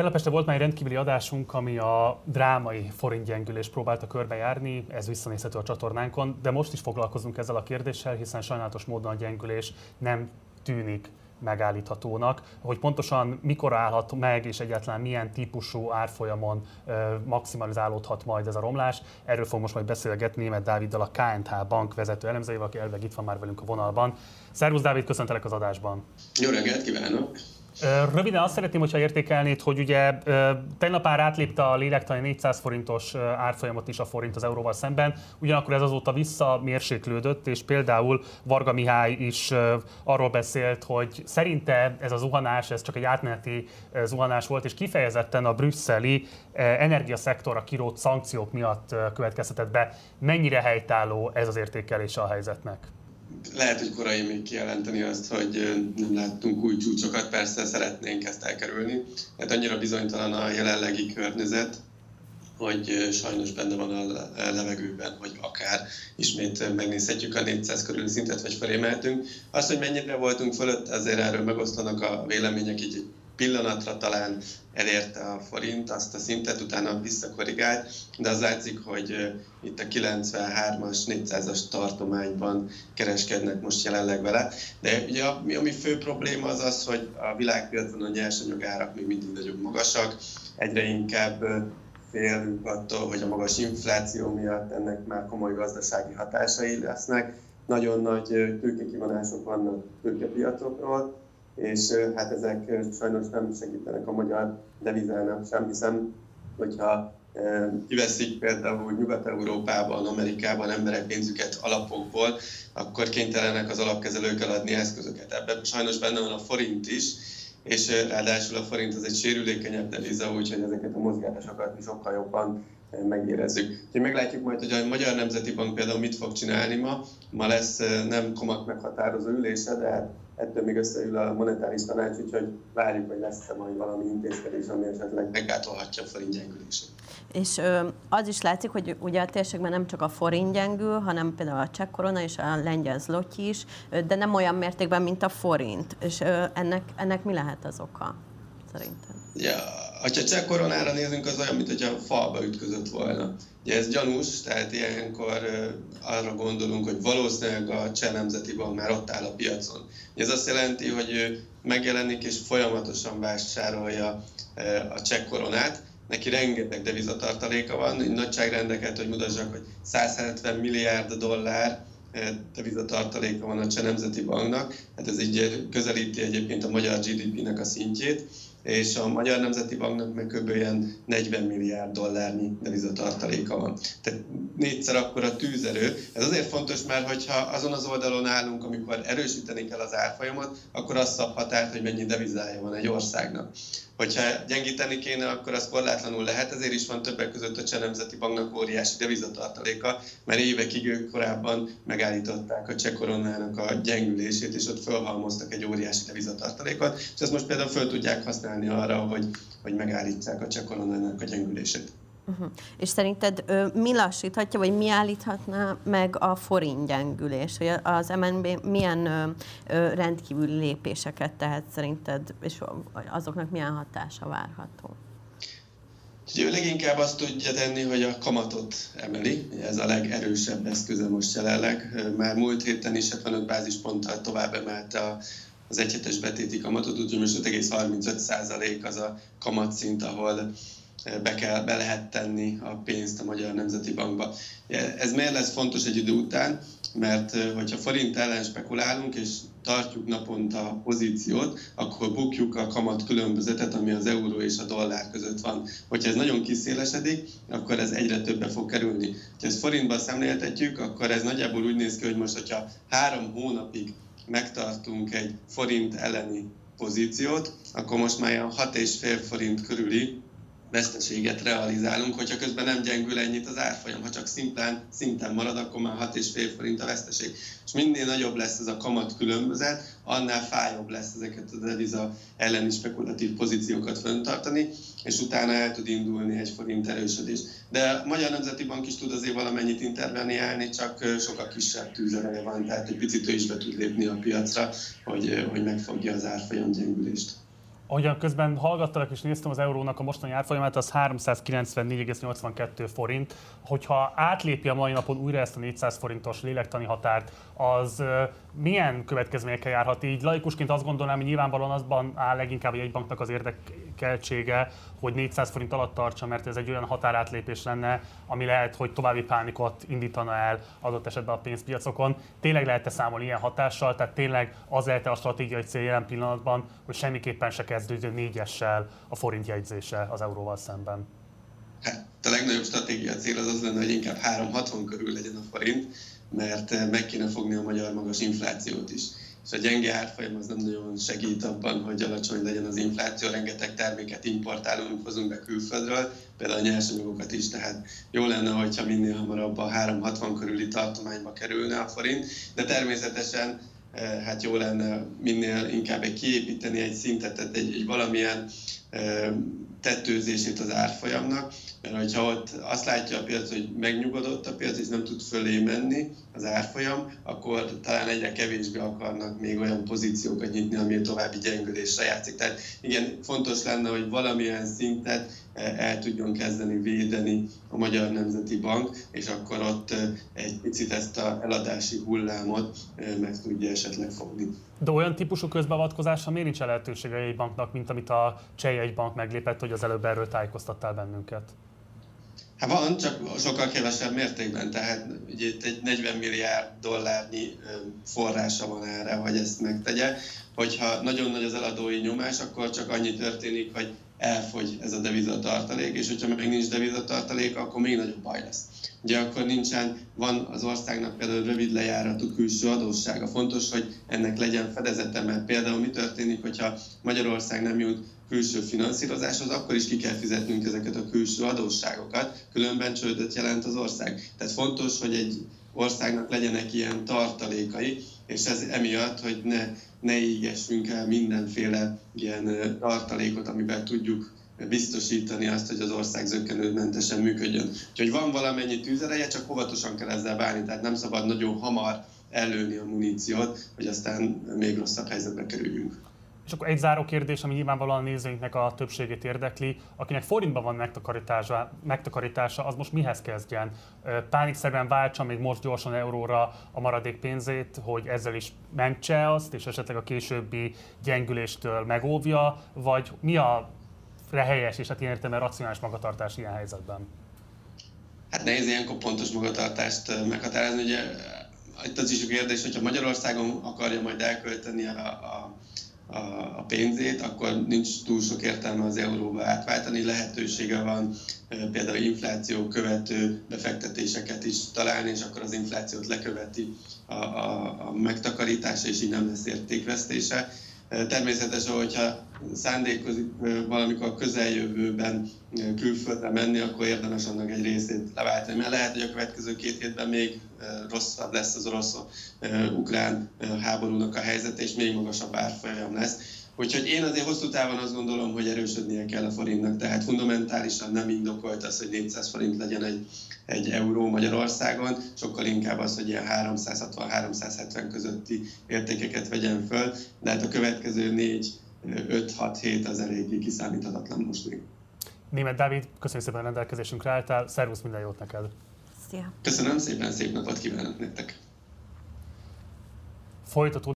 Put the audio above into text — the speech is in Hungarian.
Tegnap volt már egy rendkívüli adásunk, ami a drámai forintgyengülést próbálta körbejárni, ez visszanézhető a csatornánkon, de most is foglalkozunk ezzel a kérdéssel, hiszen sajnálatos módon a gyengülés nem tűnik megállíthatónak, hogy pontosan mikor állhat meg, és egyáltalán milyen típusú árfolyamon maximalizálódhat majd ez a romlás. Erről fog most majd beszélgetni német Dáviddal, a KNH bank vezető elemzőjével, aki elveg itt van már velünk a vonalban. Szervusz Dávid, köszöntelek az adásban. Jó reggelt kívánok! Röviden azt szeretném, hogyha értékelnéd, hogy ugye tegnap már átlépte a lélektani 400 forintos árfolyamot is a forint az euróval szemben, ugyanakkor ez azóta visszamérséklődött, és például Varga Mihály is arról beszélt, hogy szerinte ez a zuhanás, ez csak egy átmeneti zuhanás volt, és kifejezetten a brüsszeli energiaszektorra kirót szankciók miatt következtetett be. Mennyire helytálló ez az értékelése a helyzetnek? Lehet, hogy korai még kijelenteni azt, hogy nem láttunk új csúcsokat, persze szeretnénk ezt elkerülni. Hát annyira bizonytalan a jelenlegi környezet, hogy sajnos benne van a levegőben, hogy akár ismét megnézhetjük a 400 körüli szintet, vagy felémeltünk. Azt, hogy mennyire voltunk fölött, azért erről megosztanak a vélemények, így pillanatra talán elérte a forint azt a szintet, utána visszakorrigált, de az látszik, hogy itt a 93-as, 400-as tartományban kereskednek most jelenleg vele. De ugye ami, ami fő probléma az az, hogy a világpiacon a nyersanyagárak még mindig nagyon magasak, egyre inkább félünk attól, hogy a magas infláció miatt ennek már komoly gazdasági hatásai lesznek. Nagyon nagy tőkekivonások vannak tőkepiacokról, és hát ezek sajnos nem segítenek a magyar devizának sem, hiszen hogyha kiveszik például Nyugat-Európában, Amerikában emberek pénzüket alapokból, akkor kénytelenek az alapkezelők eladni eszközöket. Ebben sajnos benne van a forint is, és ráadásul a forint az egy sérülékenyebb deviza, úgyhogy ezeket a mozgásokat mi sokkal jobban megérezzük. Úgyhogy meglátjuk majd, hogy a Magyar Nemzeti Bank például mit fog csinálni ma. Ma lesz nem komak meghatározó ülése, de hát ettől még összeül a monetáris tanács, úgyhogy várjuk, hogy lesz-e majd valami intézkedés, ami esetleg meggátolhatja a forint gyengülését. És az is látszik, hogy ugye a térségben nem csak a forint gyengül, hanem például a cseh korona és a lengyel zloty is, de nem olyan mértékben, mint a forint. És ennek, ennek mi lehet az oka, szerintem? Ja, ha cseh koronára nézünk, az olyan, mintha falba ütközött volna. Ugye ez gyanús, tehát ilyenkor arra gondolunk, hogy valószínűleg a Cseh Nemzeti Bank már ott áll a piacon. Ez azt jelenti, hogy ő megjelenik és folyamatosan vásárolja a cseh koronát, neki rengeteg devizatartaléka van, nagyságrendeket, hogy mutassak, hogy 170 milliárd dollár devizatartaléka van a Cseh Nemzeti Banknak, hát ez így közelíti egyébként a magyar GDP-nek a szintjét és a Magyar Nemzeti Banknak meg kb. ilyen 40 milliárd dollárnyi devizatartaléka van. Tehát négyszer akkor a tűzerő. Ez azért fontos, mert hogyha azon az oldalon állunk, amikor erősíteni kell az árfolyamat, akkor az szab határt, hogy mennyi devizája van egy országnak. Hogyha gyengíteni kéne, akkor az korlátlanul lehet, ezért is van többek között a Cseh Nemzeti Banknak óriási devizatartaléka, mert évekig ők korábban megállították a cseh koronának a gyengülését, és ott felhalmoztak egy óriási devizatartalékot, és ezt most például föl tudják használni arra, hogy, hogy megállítsák a cseh koronának a gyengülését. Uh-huh. És szerinted ö, mi lassíthatja, vagy mi állíthatná meg a forint gyengülés? Hogy az MNB milyen ö, ö, rendkívüli lépéseket tehet szerinted, és azoknak milyen hatása várható? Ő leginkább azt tudja tenni, hogy a kamatot emeli. Ez a legerősebb eszköze most jelenleg. Már múlt héten is 75 bázisponttal tovább emelte az egyhetes betéti kamatot, úgyhogy most 5,35% az a kamatszint, ahol be, kell, be lehet tenni a pénzt a Magyar Nemzeti Bankba. Ez miért lesz fontos egy idő után? Mert hogyha forint ellen spekulálunk, és tartjuk naponta a pozíciót, akkor bukjuk a kamat különbözetet, ami az euró és a dollár között van. Hogyha ez nagyon kiszélesedik, akkor ez egyre többe fog kerülni. Ha ezt forintba szemléltetjük, akkor ez nagyjából úgy néz ki, hogy most, hogyha három hónapig megtartunk egy forint elleni pozíciót, akkor most már 6,5 forint körüli veszteséget realizálunk, hogyha közben nem gyengül ennyit az árfolyam, ha csak szimplán szinten marad, akkor már 6,5 forint a veszteség. És minél nagyobb lesz ez a kamat különbözet, annál fájóbb lesz ezeket a deviza elleni spekulatív pozíciókat föntartani, és utána el tud indulni egy forint erősödés. De a Magyar Nemzeti Bank is tud azért valamennyit interveniálni, csak sokkal kisebb tűzereje van, tehát egy picit ő is be tud lépni a piacra, hogy, hogy megfogja az árfolyam gyengülést. Ahogyan közben hallgattalak és néztem az eurónak a mostani árfolyamát, az 394,82 forint. Hogyha átlépi a mai napon újra ezt a 400 forintos lélektani határt, az milyen következményekkel járhat? Így laikusként azt gondolnám, hogy nyilvánvalóan azban áll leginkább egy banknak az érdekeltsége, hogy 400 forint alatt tartsa, mert ez egy olyan határátlépés lenne, ami lehet, hogy további pánikot indítana el adott esetben a pénzpiacokon. Tényleg lehet-e számolni ilyen hatással? Tehát tényleg az lehet a stratégiai cél jelen pillanatban, hogy semmiképpen se kezdődjön négyessel a forint jegyzése az euróval szemben? Hát, a legnagyobb stratégia cél az az lenne, hogy inkább 360 körül legyen a forint, mert eh, meg kéne fogni a magyar magas inflációt is. És a gyenge árfolyam az nem nagyon segít abban, hogy alacsony legyen az infláció, rengeteg terméket importálunk, hozunk be külföldről, például a nyersanyagokat is, tehát jó lenne, hogyha minél hamarabb a 360 körüli tartományba kerülne a forint, de természetesen eh, hát jó lenne minél inkább egy kiépíteni egy szintet, tehát egy, egy valamilyen eh, tetőzését az árfolyamnak, mert hogyha ott azt látja a piac, hogy megnyugodott a piac, és nem tud fölé menni az árfolyam, akkor talán egyre kevésbé akarnak még olyan pozíciókat nyitni, ami további gyengülésre játszik. Tehát igen, fontos lenne, hogy valamilyen szintet el tudjon kezdeni védeni a Magyar Nemzeti Bank, és akkor ott egy picit ezt a eladási hullámot meg tudja esetleg fogni. De olyan típusú közbeavatkozásra miért nincs lehetősége egy banknak, mint amit a Cseh egy bank meglépett, hogy az előbb erről tájékoztattál bennünket? Hát van, csak sokkal kevesebb mértékben, tehát ugye itt egy 40 milliárd dollárnyi forrása van erre, hogy ezt megtegye. Hogyha nagyon nagy az eladói nyomás, akkor csak annyi történik, hogy elfogy ez a devizatartalék, és hogyha meg nincs devizatartalék, akkor még nagyobb baj lesz. Ugye akkor nincsen, van az országnak például rövid lejáratú külső adóssága. Fontos, hogy ennek legyen fedezete, mert például mi történik, hogyha Magyarország nem jut külső finanszírozáshoz, akkor is ki kell fizetnünk ezeket a külső adósságokat, különben csődöt jelent az ország. Tehát fontos, hogy egy országnak legyenek ilyen tartalékai, és ez emiatt, hogy ne, ne égessünk el mindenféle ilyen tartalékot, amiben tudjuk biztosítani azt, hogy az ország zöggenőmentesen működjön. Úgyhogy van valamennyi tűzereje, csak óvatosan kell ezzel bánni, tehát nem szabad nagyon hamar előni a muníciót, hogy aztán még rosszabb helyzetbe kerüljünk. És akkor egy záró kérdés, ami nyilvánvalóan nézőinknek a többségét érdekli, akinek forintban van megtakarítása, megtakarítása az most mihez kezdjen? Pánikszerűen váltsa még most gyorsan euróra a maradék pénzét, hogy ezzel is mentse azt, és esetleg a későbbi gyengüléstől megóvja, vagy mi a helyes és hát ilyen értelemben racionális magatartás ilyen helyzetben? Hát nehéz ilyenkor pontos magatartást meghatározni. Ugye itt az is a kérdés, hogyha Magyarországon akarja majd elkölteni a, a a pénzét, akkor nincs túl sok értelme az euróba átváltani, lehetősége van például infláció követő befektetéseket is találni, és akkor az inflációt leköveti a, a, a megtakarítása, és így nem lesz értékvesztése. Természetesen, hogyha szándékozik valamikor közeljövőben külföldre menni, akkor érdemes annak egy részét leváltani. Mert lehet, hogy a következő két hétben még rosszabb lesz az orosz-ukrán háborúnak a helyzete, és még magasabb árfolyam lesz. Úgyhogy én azért hosszú távon azt gondolom, hogy erősödnie kell a forintnak, tehát fundamentálisan nem indokolt az, hogy 400 forint legyen egy, egy euró Magyarországon, sokkal inkább az, hogy ilyen 360-370 közötti értékeket vegyen föl, de hát a következő 4 5-6 hét az eléggé kiszámíthatatlan most még. Német Dávid, köszönjük szépen a rendelkezésünkre álltál, szervusz, minden jót neked! Szia! Köszönöm szépen, szép napot kívánok nektek! Folytatódik